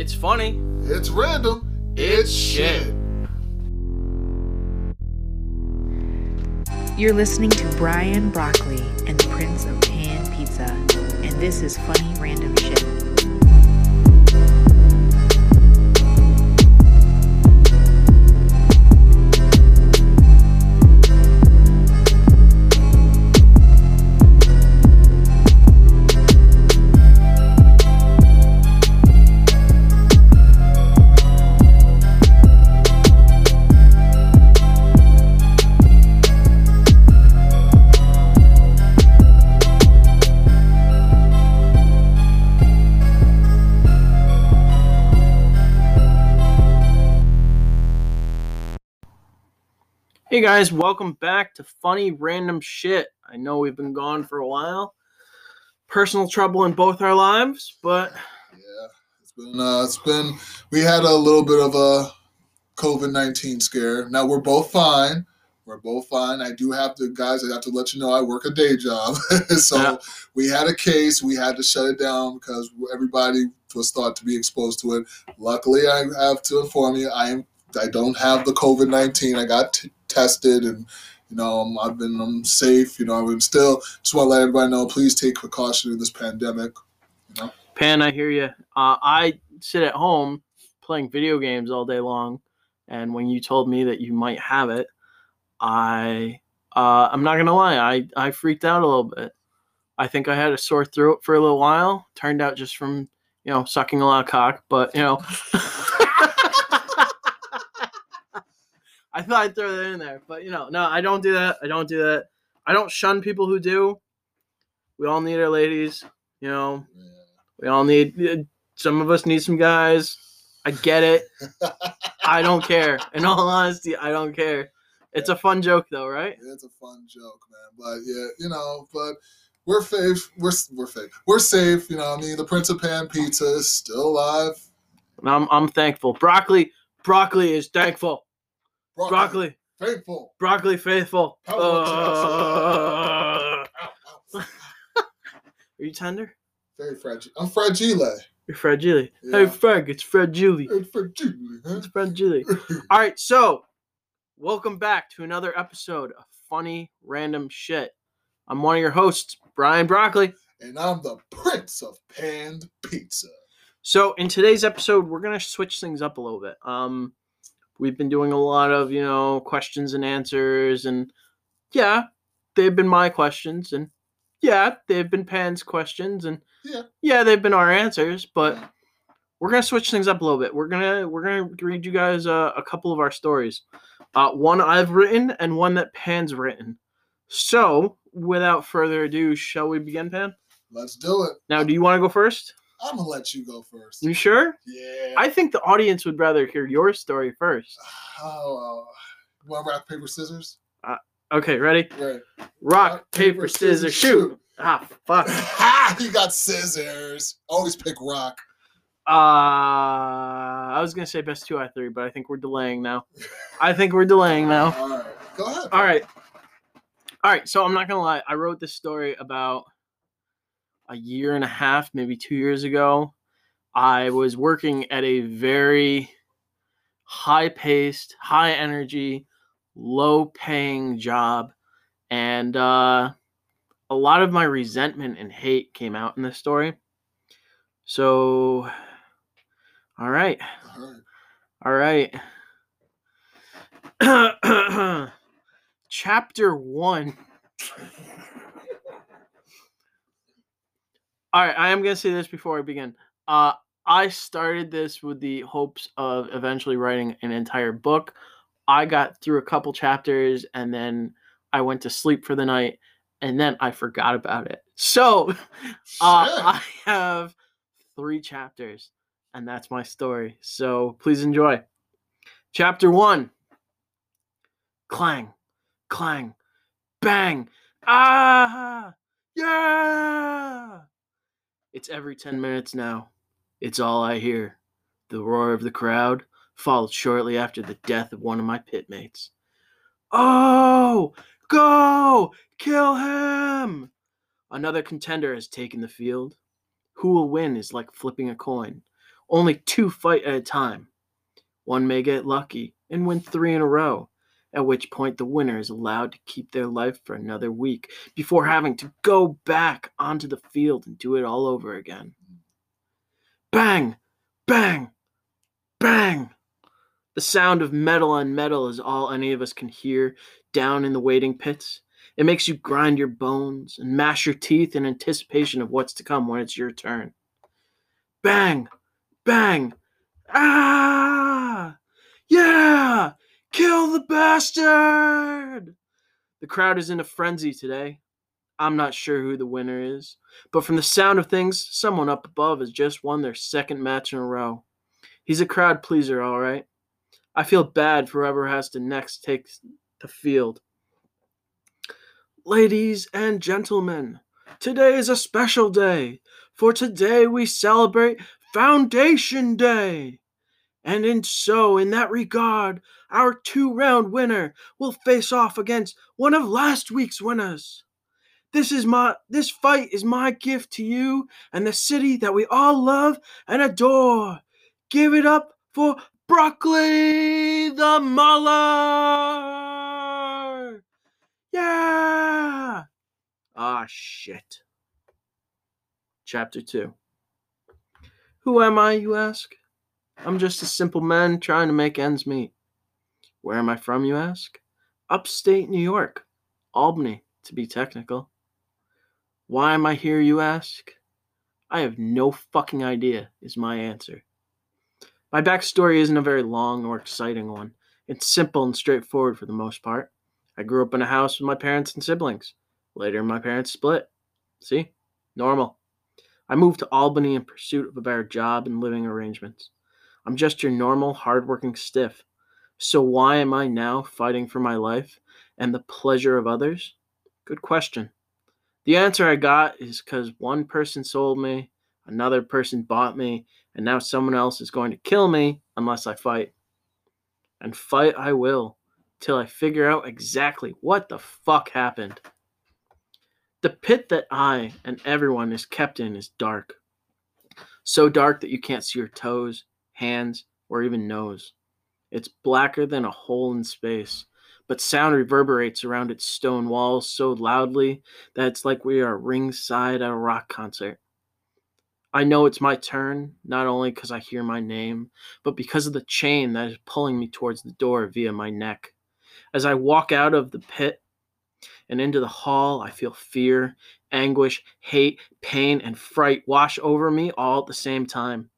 It's funny. It's random. It's shit. You're listening to Brian Broccoli and the Prince of Pan Pizza, and this is Funny Random Shit. Hey guys, welcome back to Funny Random Shit. I know we've been gone for a while. Personal trouble in both our lives, but Yeah, it's been. Uh, it's been. We had a little bit of a COVID nineteen scare. Now we're both fine. We're both fine. I do have to, guys. I have to let you know I work a day job, so Yeah. we had a case. We had to shut it down because everybody was thought to be exposed to it. Luckily, I have to inform you, I am. I don't have the COVID nineteen. I got t- tested, and you know, I'm, I've been. I'm safe. You know, I'm still. Just want to let everybody know. Please take precaution in this pandemic. Pan, I hear you. Uh, I sit at home playing video games all day long, and when you told me that you might have it, I uh, I'm not gonna lie, I I freaked out a little bit. I think I had a sore throat for a little while. Turned out just from you know sucking a lot of cock, but you know. I thought I'd throw that in there, but you know, no, I don't do that. I don't do that. I don't shun people who do. We all need our ladies, you know. Yeah. We all need uh, some of us need some guys. I get it. I don't care. In all honesty, I don't care. It's a fun joke though, right? It's a fun joke, man. But yeah, you know, but we're safe. We're we're safe. We're safe. You know, I mean, the Prince of Pan Pizza is still alive. And I'm I'm thankful. Broccoli broccoli is thankful. Broccoli faithful. broccoli faithful. Uh, Ow, ow. are you tender? Very fragile. I'm fragile. You're fragile. Hey Frank, it's fragile. Hey, fragile, huh? It's fragile. All right, so welcome back to another episode of Funny Random Shit. I'm one of your hosts, Brian Broccoli. and I'm the Prince of Pan Pizza. So in today's episode, we're gonna switch things up a little bit. Um, we've been doing a lot of you know questions and answers, and yeah, they've been my questions, and yeah, they've been Pan's questions, and Yeah. yeah, they've been our answers. But we're gonna switch things up a little bit. We're gonna we're gonna read you guys uh, a couple of our stories. Uh, one I've written and one that Pan's written. So without further ado, shall we begin, Pan? Let's do it. Now, do you want to go first? I'm gonna let you go first. You sure? Yeah. I think the audience would rather hear your story first. Oh, uh, want rock paper scissors? Okay, ready? Right. Rock, paper, scissors, shoot. Ah, fuck. Ha! You got scissors. Always pick rock. Uh, I was gonna say best two out of three, but I think we're delaying now. I think we're delaying now. All right. Go ahead. All right, all right. So I'm not gonna lie. I wrote this story about a year and a half, maybe two years ago. I was working at a very high-paced, high-energy, low-paying job, and uh, a lot of my resentment and hate came out in this story. So. All right. All right. Chapter one. All right, I am going to say this before I begin. Uh, I started this with the hopes of eventually writing an entire book. I got through a couple chapters and then I went to sleep for the night and then I forgot about it. So, uh. I have three chapters and that's my story. So please enjoy. Chapter one Clang, clang, bang. Ah, yeah. It's every 10 minutes now. It's all I hear. The roar of the crowd followed shortly after the death of one of my pitmates. Oh, go! Kill him! Another contender has taken the field. Who will win is like flipping a coin. Only two fight at a time. One may get lucky and win three in a row, at which point the winner is allowed to keep their life for another week before having to go back onto the field and do it all over again. Bang! Bang! Bang! The sound of metal on metal is all any of us can hear down in the waiting pits. It makes you grind your bones and mash your teeth in anticipation of what's to come when it's your turn. Bang! Bang! Ah! Yeah! Kill the bastard! The crowd is in a frenzy today. I'm not sure who the winner is, but from the sound of things, someone up above has just won their second match in a row. He's a crowd pleaser, all right. I feel bad for whoever has to next take the field. Ladies and gentlemen, today is a special day, for today we celebrate Foundation Day. And in so, in that regard, our two round winner will face off against one of last week's winners. This is my this fight is my gift to you and the city that we all love and adore. Give it up for Broccoli the Mauler! Yeah! Ah, shit. Chapter 2. Who am I, you ask? I'm just a simple man trying to make ends meet. Where am I from, you ask? Upstate New York. Albany, to be technical. Why am I here, you ask? I have no fucking idea, is my answer. My backstory isn't a very long or exciting one. It's simple and straightforward for the most part. I grew up in a house with my parents and siblings. Later, my parents split. See? Normal. I moved to Albany in pursuit of a better job and living arrangements. I'm just your normal, hardworking stiff. So why am I now fighting for my life and the pleasure of others? Good question. The answer I got is because one person sold me, another person bought me, and now someone else is going to kill me unless I fight. And fight I will, till I figure out exactly what the fuck happened. The pit that I and everyone is kept in is dark. So dark that you can't see your toes, hands, or even nose. It's blacker than a hole in space, but sound reverberates around its stone walls so loudly that it's like we are ringside at a rock concert. I know it's my turn, not only because I hear my name, but because of the chain that is pulling me towards the door via my neck. As I walk out of the pit and into the hall, I feel fear, anguish, hate, pain, and fright wash over me all at the same time.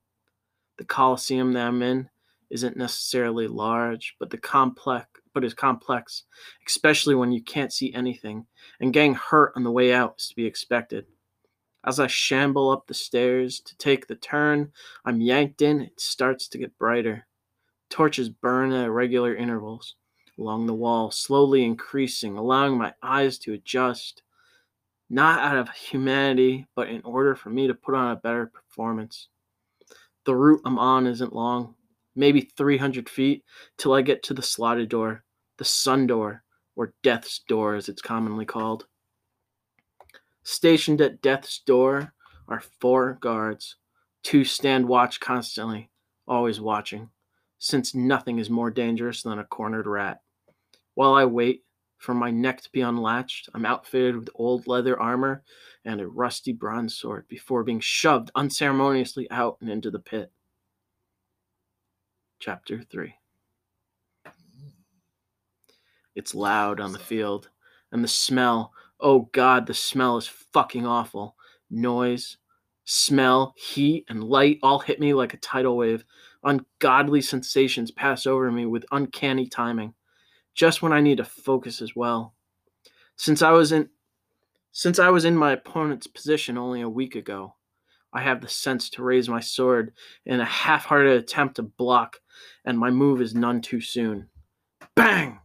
The coliseum that I'm in isn't necessarily large, but the complex but is complex, especially when you can't see anything, and getting hurt on the way out is to be expected. As I shamble up the stairs to take the turn, I'm yanked in. It starts to get brighter. Torches burn at irregular intervals along the wall, slowly increasing, allowing my eyes to adjust. Not out of humanity, but in order for me to put on a better performance. The route I'm on isn't long, maybe 300 feet, till I get to the slotted door, the sun door, or death's door as it's commonly called. Stationed at death's door are four guards. Two stand watch constantly, always watching, since nothing is more dangerous than a cornered rat. While I wait for my neck to be unlatched, I'm outfitted with old leather armor and a rusty bronze sword before being shoved unceremoniously out and into the pit. Chapter 3 It's loud on the field, and the smell Oh God, the smell is fucking awful. Noise, smell, heat, and light all hit me like a tidal wave. Ungodly sensations pass over me with uncanny timing, just when I need to focus as well. Since I was in since I was in my opponent's position only a week ago, I have the sense to raise my sword in a half-hearted attempt to block, and my move is none too soon. Bang!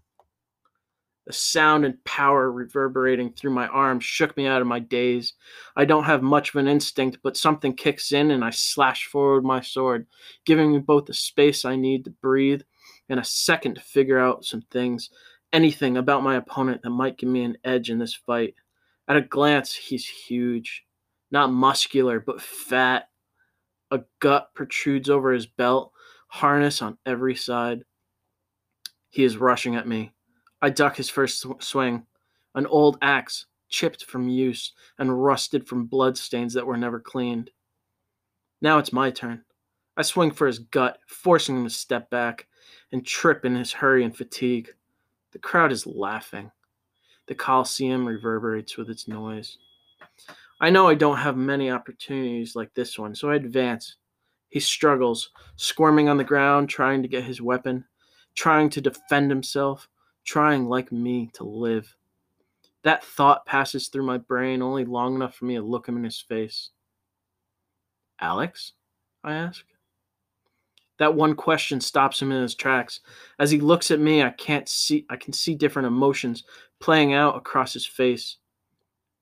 The sound and power reverberating through my arms shook me out of my daze. I don't have much of an instinct, but something kicks in and I slash forward my sword, giving me both the space I need to breathe and a second to figure out some things, anything about my opponent that might give me an edge in this fight. At a glance, he's huge. Not muscular, but fat. A gut protrudes over his belt, harness on every side. He is rushing at me. I duck his first sw- swing. An old axe, chipped from use and rusted from bloodstains that were never cleaned. Now it's my turn. I swing for his gut, forcing him to step back and trip in his hurry and fatigue. The crowd is laughing. The Coliseum reverberates with its noise. I know I don't have many opportunities like this one, so I advance. He struggles, squirming on the ground, trying to get his weapon, trying to defend himself, trying, like me, to live. That thought passes through my brain only long enough for me to look him in his face. Alex? I ask. That one question stops him in his tracks. As he looks at me, I can't see I can see different emotions playing out across his face.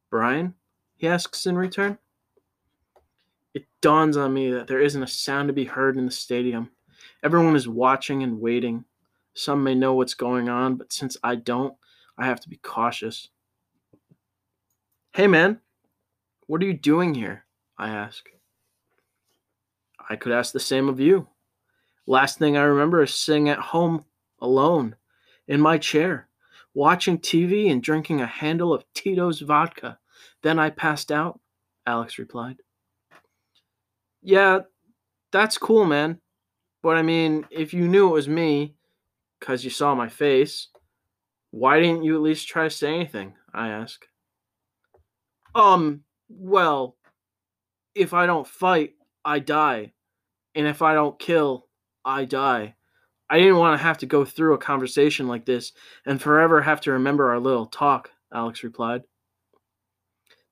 Brian? he asks in return. It dawns on me that there isn't a sound to be heard in the stadium. Everyone is watching and waiting. Some may know what's going on, but since I don't, I have to be cautious. Hey man, what are you doing here? I ask. I could ask the same of you. Last thing I remember is sitting at home alone in my chair, watching TV and drinking a handle of Tito's vodka. Then I passed out, Alex replied. Yeah, that's cool, man. But I mean, if you knew it was me, because you saw my face, why didn't you at least try to say anything? I ask. Um, well, if I don't fight, I die. And if I don't kill, I die. I didn't want to have to go through a conversation like this and forever have to remember our little talk, Alex replied.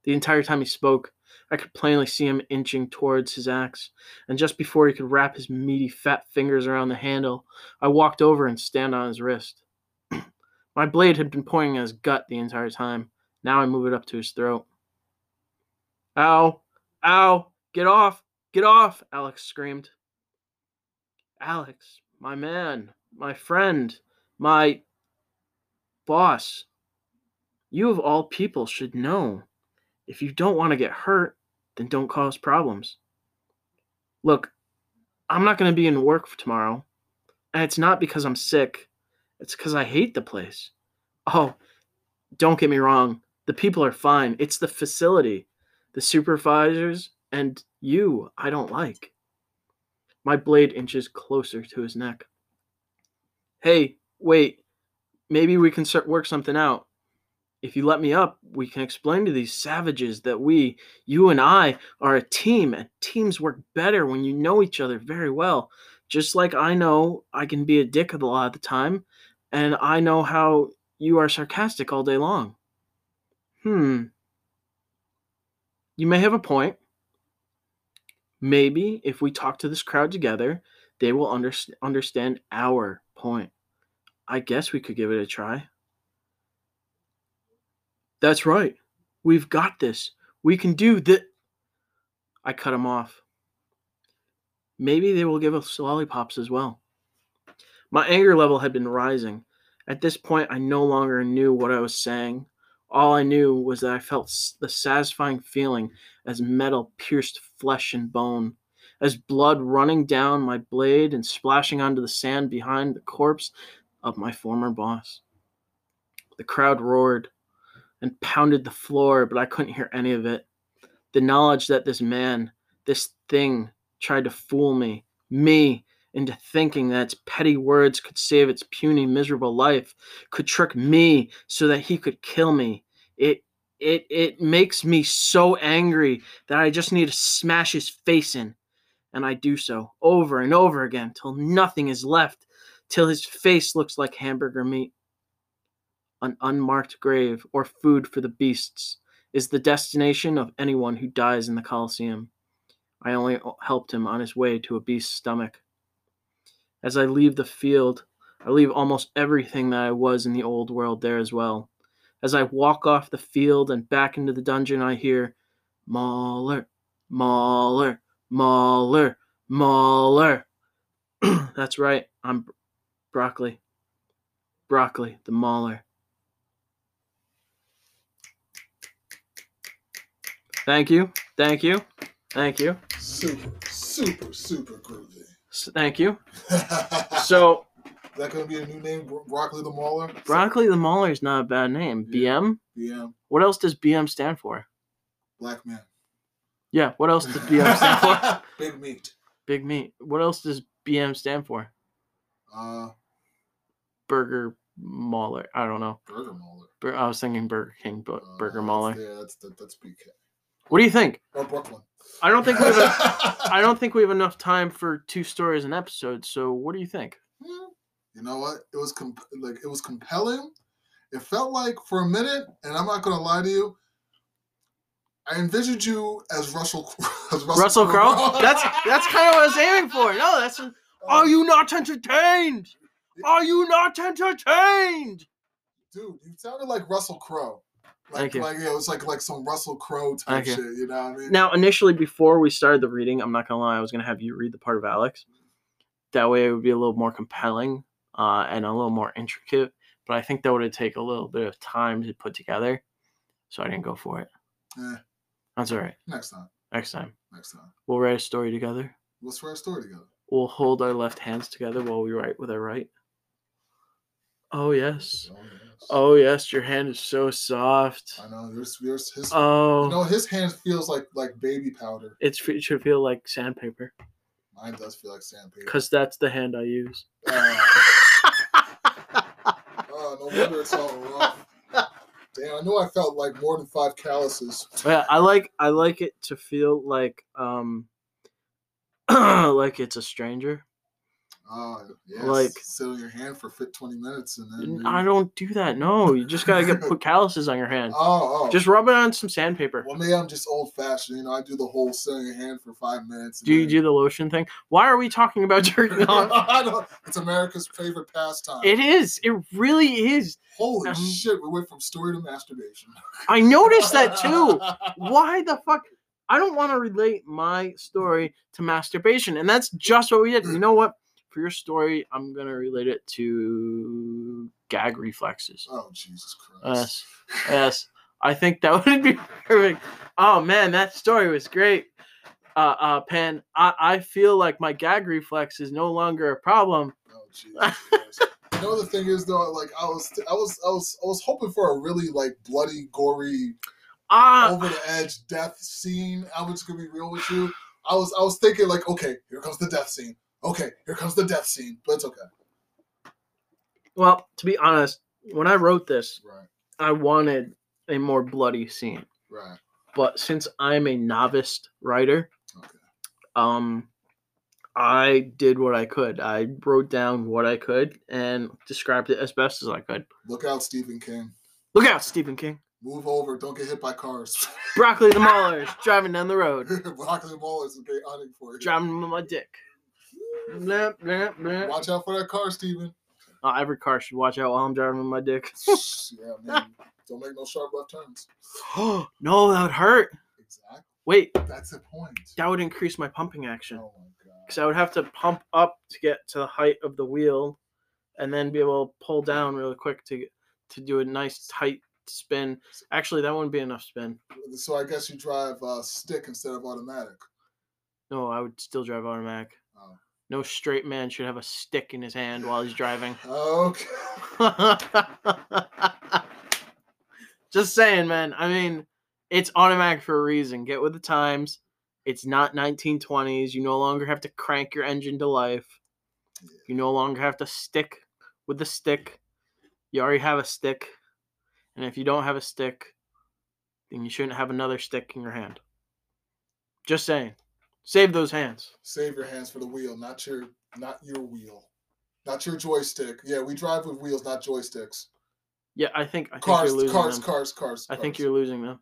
The entire time he spoke, I could plainly see him inching towards his axe, and just before he could wrap his meaty fat fingers around the handle, I walked over and stand on his wrist. My blade had been pointing at his gut the entire time. Now I move it up to his throat. Ow! Ow! Get off! Get off! Alex screamed. Alex, my man, my friend, my boss, you of all people should know. If you don't want to get hurt, then don't cause problems. Look, I'm not going to be in work tomorrow. And it's not because I'm sick, it's because I hate the place. Oh, don't get me wrong. The people are fine. It's the facility, the supervisors, and you I don't like. My blade inches closer to his neck. Hey, wait. Maybe we can work something out if you let me up, we can explain to these savages that we, you and I, are a team, and teams work better when you know each other very well. Just like I know I can be a dick a lot of the time, and I know how you are sarcastic all day long. Hmm. You may have a point. Maybe if we talk to this crowd together, they will under- understand our point. I guess we could give it a try. That's right. We've got this. We can do that. I cut him off. Maybe they will give us lollipops as well. My anger level had been rising. At this point, I no longer knew what I was saying. All I knew was that I felt the satisfying feeling as metal pierced flesh and bone, as blood running down my blade and splashing onto the sand behind the corpse of my former boss. The crowd roared and pounded the floor, but I couldn't hear any of it. The knowledge that this man, this thing, tried to fool me, me, into thinking that its petty words could save its puny, miserable life, could trick me so that he could kill me. It it it makes me so angry that I just need to smash his face in. And I do so over and over again till nothing is left, till his face looks like hamburger meat an unmarked grave, or food for the beasts, is the destination of anyone who dies in the Colosseum. I only helped him on his way to a beast's stomach. As I leave the field, I leave almost everything that I was in the old world there as well. As I walk off the field and back into the dungeon, I hear, Mauler, Mauler, Mauler, Mauler. That's right, I'm Broccoli. Broccoli, the Mauler. Thank you. Thank you. Thank you. Super. super, super groovy. S- Thank you. so Is So that going to be a new name, Bro- Broccoli the Mauler? broccoli the Mauler is not a bad name. Yeah. BM. BM, What else does BM stand for? Black Man. Yeah. What else does BM stand for? Big meat. Big meat. What else does BM stand for? Uh, Burger Mauler. I don't know. Burger Mauler. Bur- I was thinking Burger King, but Uh, Burger Mauler. Yeah, that's that, that's BK. What do you think? Or Brooklyn. I don't think we have. A, I don't think we have enough time for two stories an episode. So what do you think? Hmm. You know what? It was comp- like it was compelling. It felt like for a minute, and I'm not gonna lie to you. I envisioned you as Russell as Russell, Russell Crowe. That's that's kind of what I was aiming for. No, that's. Are you not entertained? Are you not entertained? dude? You sounded like Russell Crowe. Like, Thank you. like yeah, it was like like some Russell Crowe type shit. You know what I mean? Now, initially, before we started the reading, I'm not gonna lie, I was gonna have you read the part of Alex. That way, it would be a little more compelling uh, and a little more intricate. But I think that would take a little bit of time to put together, so I didn't go for it. Eh, That's all right. next time. Next time, Next time. we'll write a story together. Let's write a story together. We'll hold our left hands together while we write with our right. Oh yes. Oh, yes. Oh yes, your hand is so soft. I know. There's, there's his. Oh, you know, his hand feels like like baby powder. it's it should feel like sandpaper Mine does feel like sandpaper. because that's the hand I use. Uh, oh, no wonder it's all rough. Damn, I knew I felt like more than five calluses. Yeah, I like I like it to feel like um like it's a stranger. Oh, yeah. Like- sit on your hand for fit twenty minutes and then. I don't do that. No, you just gotta get put calluses on your hand. Oh, oh. Just rub it on some sandpaper. Well, maybe I'm just old fashioned. You know, I do the whole sit on your hand for five minutes. Do you then- do the lotion thing? Why are we talking about jerking off? It's America's favorite pastime. It is. It really is. Holy Um, shit, we went from story to masturbation. I noticed that too. Why the fuck? I don't want to relate my story to masturbation, and that's just what we did. You know what? For your story, I'm gonna relate it to gag reflexes. oh, Jesus Christ. Yes, yes. I think that would be perfect. Oh man, that story was great. Uh, uh, Pan, I, I feel like my gag reflex is no longer a problem. Oh, Jesus Christ. You know the thing is though, like I was, I was, I was, I was hoping for a really like bloody, gory, Ah, over the edge death scene. I was just gonna be real with you. I was, I was thinking like, okay, here comes the death scene. Okay, here comes the death scene, but it's okay. well, to be honest, when I wrote this, Right, I wanted a more bloody scene. right. But since I'm a novice writer, Okay. um, I did what I could. I wrote down what I could and described it as best as I could. Look out, Stephen King. Look out, Stephen King. Move over. Don't get hit by cars. Broccoli the Maulers driving down the road. Broccoli Mall is a great hunting for you. Driving with my dick. Blah, blah, blah. Watch out for that car, Steven. Uh, every car should watch out while I'm driving with my dick. yeah, man. Don't make no sharp left turns. Oh no, that would hurt. Exactly. Wait, That's the point. that would increase my pumping action. Oh my god. Because I would have to pump up to get to the height of the wheel and then be able to pull down really quick to to do a nice tight spin. Actually, that wouldn't be enough spin. So I guess you drive uh, stick instead of automatic. No, I would still drive automatic. No straight man should have a stick in his hand while he's driving. Okay. Just saying, man. I mean, it's automatic for a reason. Get with the times. It's not 1920s. You no longer have to crank your engine to life. You no longer have to stick with the stick. You already have a stick. And if you don't have a stick, then you shouldn't have another stick in your hand. Just saying. Save those hands. Save your hands for the wheel, not your not your wheel. Not your joystick. Yeah, we drive with wheels, not joysticks. Yeah, I think I think Cars, you're losing cars, them. cars, cars, I think you're losing them.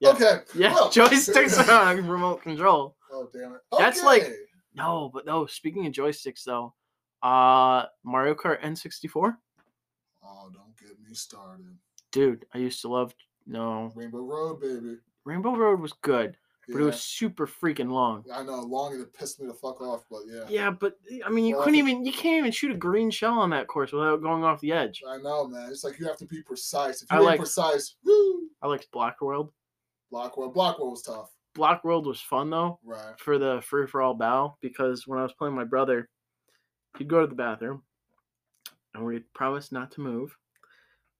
yeah. Okay. Yeah, well- joysticks are on remote control. Oh damn it. That's like- No, but no. Speaking of joysticks, though, uh, Mario Kart N64, Oh, don't get me started. dude, I used to love. No, Rainbow Road, baby. Rainbow Road was good, but it was super freaking long. I know, long and it pissed me the fuck off, but yeah. Yeah, but I mean, you Well, couldn't even. You can't even shoot a green shell on that course without going off the edge. I know, man. It's like you have to be precise. If I you ain't like- precise, woo, I liked Block World. Blockwell. World was tough. Block World was fun though Right. for the free for all bow, because when I was playing my brother, he'd go to the bathroom, and we'd promise not to move,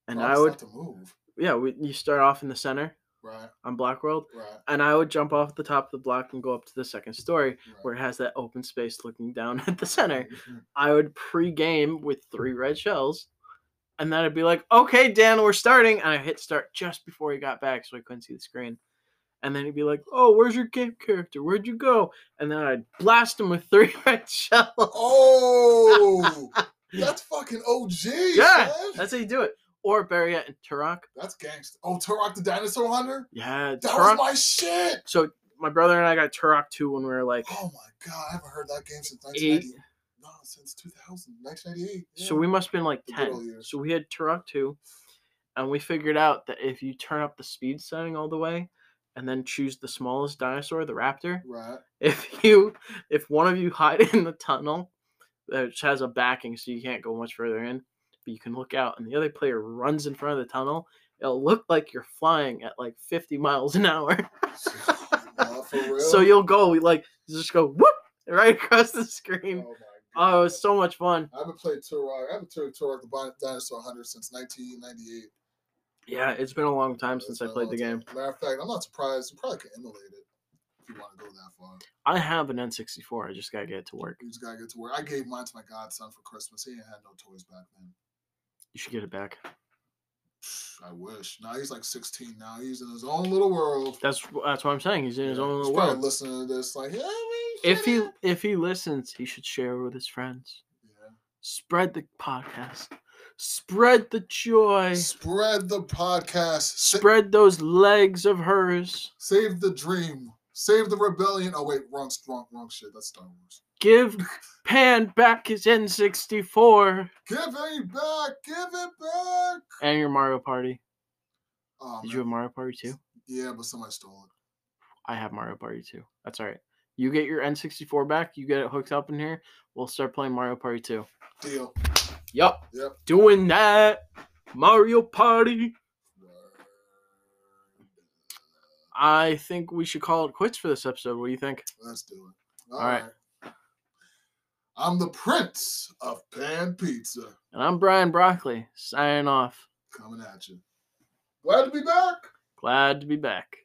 and I would not to move. yeah we, you start off in the center Right. on Block World, Right. and I would jump off the top of the block and go up to the second story right. where it has that open space looking down at the center. Mhm. I would pre-game with three red shells, and then I'd be like, "Okay, Dan, we're starting," and I hit start just before he got back, so I couldn't see the screen. And then he'd be like, "Oh, where's your game character? Where'd you go?" And then I'd blast him with three red shells. Oh, that's fucking OG. yeah, son. that's how you do it. Or it in Turok. That's gangster. Oh, Turok the Dinosaur Hunter? Yeah, That Turok. was my shit. so my brother and I got Turok 2 when we were like Oh my god, I haven't heard that game since eight. 1990. No, since 2000, 1998. So we must have been like 10. So we had Turok 2, and we figured out that if you turn up the speed setting all the way and then choose the smallest dinosaur, the raptor, Right. if you if one of you hide in the tunnel, which has a backing so you can't go much further in, but you can look out and the other player runs in front of the tunnel, it'll look like you're flying at like 50 miles an hour. So you'll go like just go whoop right across the Oh screen. my Oh, it was so much fun. I haven't played Turok. I haven't played Turok the Dinosaur Hunter since 1998. Yeah, it's been a long time It's since I played the game. time. Matter of fact, I'm not surprised. You probably can emulate it if you want to go that far. I have an N64. I just gotta get it to work. You just gotta get to work. I gave mine to my godson for Christmas. He had no toys back then. You should get it back. I wish. Now he's like 16 now. He's in his own little world. That's that's what I'm saying. He's in his Yeah, own little world. listening to this like, yeah, we If he should've." if he listens, he should share with his friends. Yeah. Spread the podcast. Spread the joy. Spread the podcast. Spread those legs of hers. save the dream. Save the rebellion. Oh wait, wrong, wrong, wrong shit. That's Star Wars. Give Pan back his N64 Give it back. Give it back. and your Mario Party. Oh, Did you have. Mario Party too? Yeah, but somebody stole it. I have Mario Party too. That's all right. You get your N64 back. You get it hooked up in here. We'll start playing Mario Party 2. Deal. Yup. Yep. Doing that. Mario Party. I think we should call it quits for this episode. What do you think? Let's do it. All right. I'm the prince of pan pizza. And I'm Brian Broccoli, signing off. Coming at you. Glad to be back. Glad to be back.